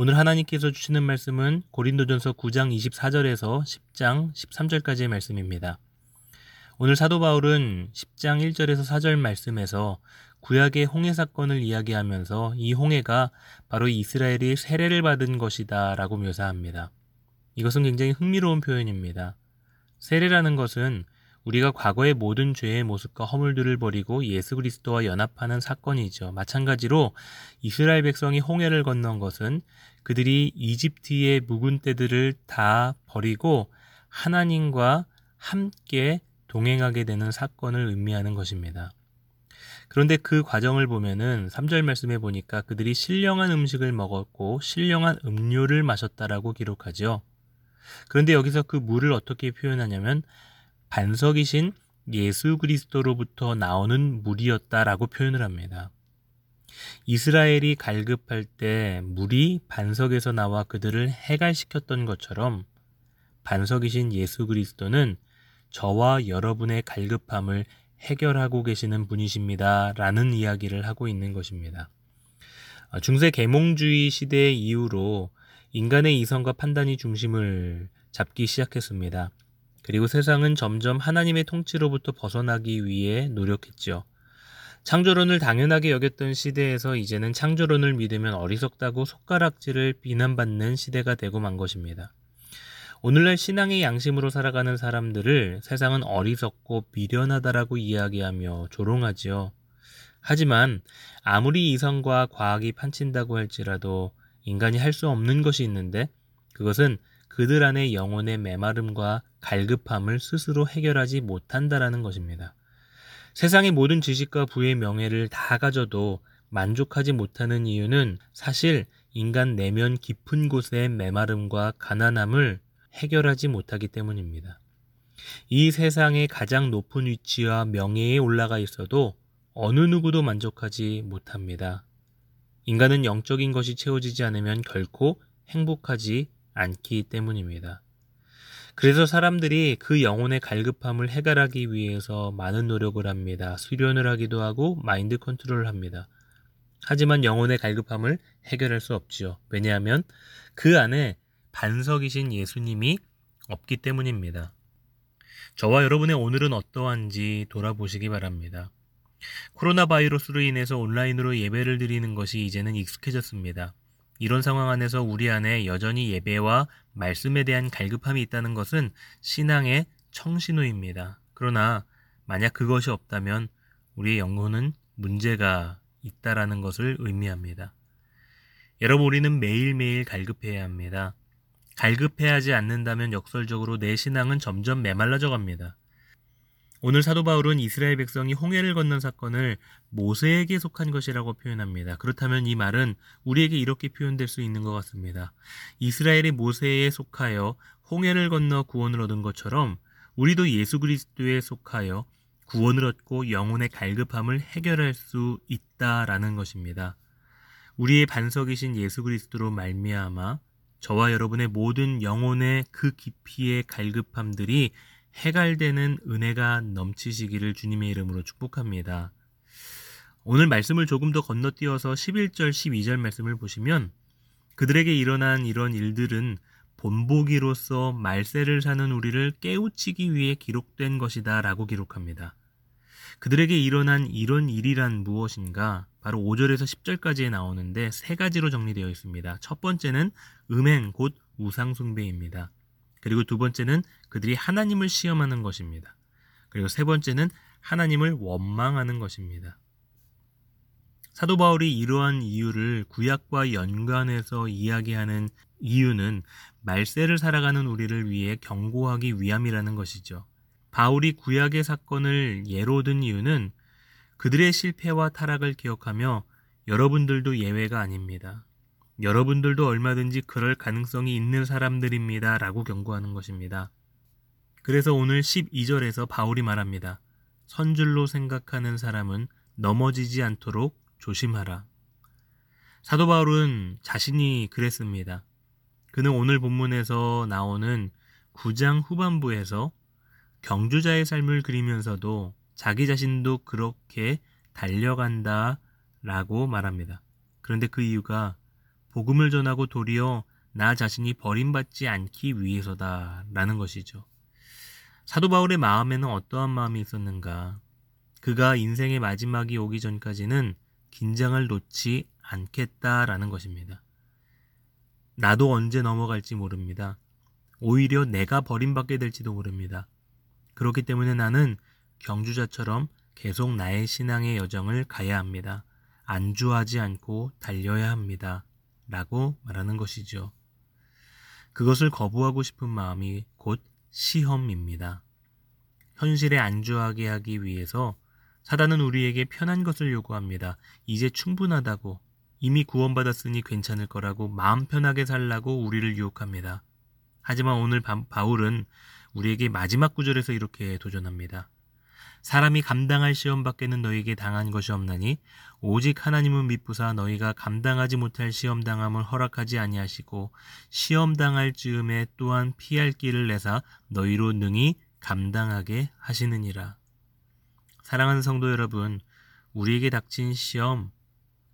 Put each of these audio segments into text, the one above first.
오늘 하나님께서 주시는 말씀은 고린도전서 9장 24절에서 10장 13절까지의 말씀입니다. 오늘 사도 바울은 10장 1절에서 4절 말씀에서 구약의 홍해 사건을 이야기하면서 이 홍해가 바로 이스라엘이 세례를 받은 것이다 라고 묘사합니다. 이것은 굉장히 흥미로운 표현입니다. 세례라는 것은 우리가 과거의 모든 죄의 모습과 허물들을 버리고 예수 그리스도와 연합하는 사건이죠. 마찬가지로 이스라엘 백성이 홍해를 건넌 것은 그들이 이집트의 묵은 때들을 다 버리고 하나님과 함께 동행하게 되는 사건을 의미하는 것입니다. 그런데 그 과정을 보면은 3절 말씀에 보니까 그들이 신령한 음식을 먹었고 신령한 음료를 마셨다라고 기록하죠. 그런데 여기서 그 물을 어떻게 표현하냐면 반석이신 예수 그리스도로부터 나오는 물이었다라고 표현을 합니다. 이스라엘이 갈급할 때 물이 반석에서 나와 그들을 해갈시켰던 것처럼 반석이신 예수 그리스도는 저와 여러분의 갈급함을 해결하고 계시는 분이십니다. 라는 이야기를 하고 있는 것입니다. 중세 계몽주의 시대 이후로 인간의 이성과 판단이 중심을 잡기 시작했습니다. 그리고 세상은 점점 하나님의 통치로부터 벗어나기 위해 노력했죠. 창조론을 당연하게 여겼던 시대에서 이제는 창조론을 믿으면 어리석다고 손가락질을 비난받는 시대가 되고 만 것입니다. 오늘날 신앙의 양심으로 살아가는 사람들을 세상은 어리석고 미련하다라고 이야기하며 조롱하지요. 하지만 아무리 이성과 과학이 판친다고 할지라도 인간이 할 수 없는 것이 있는데 그것은 그들 안의 영혼의 메마름과 갈급함을 스스로 해결하지 못한다라는 것입니다. 세상의 모든 지식과 부의 명예를 다 가져도 만족하지 못하는 이유는 사실 인간 내면 깊은 곳의 메마름과 가난함을 해결하지 못하기 때문입니다. 이 세상의 가장 높은 위치와 명예에 올라가 있어도 어느 누구도 만족하지 못합니다. 인간은 영적인 것이 채워지지 않으면 결코 행복하지 않기 때문입니다. 그래서 사람들이 그 영혼의 갈급함을 해결하기 위해서 많은 노력을 합니다. 수련을 하기도 하고 마인드 컨트롤을 합니다. 하지만 영혼의 갈급함을 해결할 수 없지요. 왜냐하면 그 안에 반석이신 예수님이 없기 때문입니다. 저와 여러분의 오늘은 어떠한지 돌아보시기 바랍니다. 코로나 바이러스로 인해서 온라인으로 예배를 드리는 것이 이제는 익숙해졌습니다. 이런 상황 안에서 우리 안에 여전히 예배와 말씀에 대한 갈급함이 있다는 것은 신앙의 청신호입니다. 그러나 만약 그것이 없다면 우리의 영혼은 문제가 있다라는 것을 의미합니다. 여러분 우리는 매일매일 갈급해야 합니다. 갈급해하지 않는다면 역설적으로 내 신앙은 점점 메말라져 갑니다. 오늘 사도 바울은 이스라엘 백성이 홍해를 건넌 사건을 모세에게 속한 것이라고 표현합니다. 그렇다면 이 말은 우리에게 이렇게 표현될 수 있는 것 같습니다. 이스라엘이 모세에 속하여 홍해를 건너 구원을 얻은 것처럼 우리도 예수 그리스도에 속하여 구원을 얻고 영혼의 갈급함을 해결할 수 있다라는 것입니다. 우리의 반석이신 예수 그리스도로 말미암아 저와 여러분의 모든 영혼의 그 깊이의 갈급함들이 해갈되는 은혜가 넘치시기를 주님의 이름으로 축복합니다. 오늘 말씀을 조금 더 건너뛰어서 11절, 12절 말씀을 보시면 그들에게 일어난 이런 일들은 본보기로서 말세를 사는 우리를 깨우치기 위해 기록된 것이다 라고 기록합니다. 그들에게 일어난 이런 일이란 무엇인가? 바로 5절에서 10절까지에 나오는데 세 가지로 정리되어 있습니다. 첫 번째는 음행 곧 우상숭배입니다. 그리고 두 번째는 그들이 하나님을 시험하는 것입니다. 그리고 세 번째는 하나님을 원망하는 것입니다. 사도 바울이 이러한 이유를 구약과 연관해서 이야기하는 이유는 말세를 살아가는 우리를 위해 경고하기 위함이라는 것이죠. 바울이 구약의 사건을 예로 든 이유는 그들의 실패와 타락을 기억하며 여러분들도 예외가 아닙니다. 여러분들도 얼마든지 그럴 가능성이 있는 사람들입니다. 라고 경고하는 것입니다. 그래서 오늘 12절에서 바울이 말합니다. 선줄로 생각하는 사람은 넘어지지 않도록 조심하라. 사도 바울은 자신이 그랬습니다. 그는 오늘 본문에서 나오는 9장 후반부에서 경주자의 삶을 그리면서도 자기 자신도 그렇게 달려간다 라고 말합니다. 그런데 그 이유가 복음을 전하고 도리어 나 자신이 버림받지 않기 위해서다 라는 것이죠. 사도 바울의 마음에는 어떠한 마음이 있었는가? 그가 인생의 마지막이 오기 전까지는 긴장을 놓지 않겠다라는 것입니다. 나도 언제 넘어갈지 모릅니다. 오히려 내가 버림받게 될지도 모릅니다. 그렇기 때문에 나는 경주자처럼 계속 나의 신앙의 여정을 가야 합니다. 안주하지 않고 달려야 합니다. 라고 말하는 것이죠. 그것을 거부하고 싶은 마음이 곧 시험입니다. 현실에 안주하게 하기 위해서 사단은 우리에게 편한 것을 요구합니다. 이제 충분하다고 이미 구원받았으니 괜찮을 거라고 마음 편하게 살라고 우리를 유혹합니다. 하지만 오늘 바울은 우리에게 마지막 구절에서 이렇게 도전합니다. 사람이 감당할 시험 밖에는 너에게 당한 것이 없나니 오직 하나님은 믿부사 너희가 감당하지 못할 시험 당함을 허락하지 아니하시고 시험 당할 즈음에 또한 피할 길을 내사 너희로 능히 감당하게 하시느니라. 사랑하는 성도 여러분, 우리에게 닥친 시험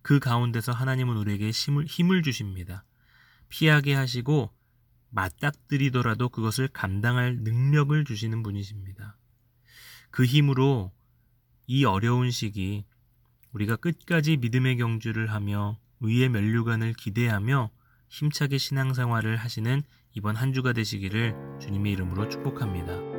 그 가운데서 하나님은 우리에게 힘을, 힘을 주십니다. 피하게 하시고 맞닥뜨리더라도 그것을 감당할 능력을 주시는 분이십니다. 그 힘으로 이 어려운 시기 우리가 끝까지 믿음의 경주를 하며 의의 면류관을 기대하며 힘차게 신앙생활을 하시는 이번 한 주가 되시기를 주님의 이름으로 축복합니다.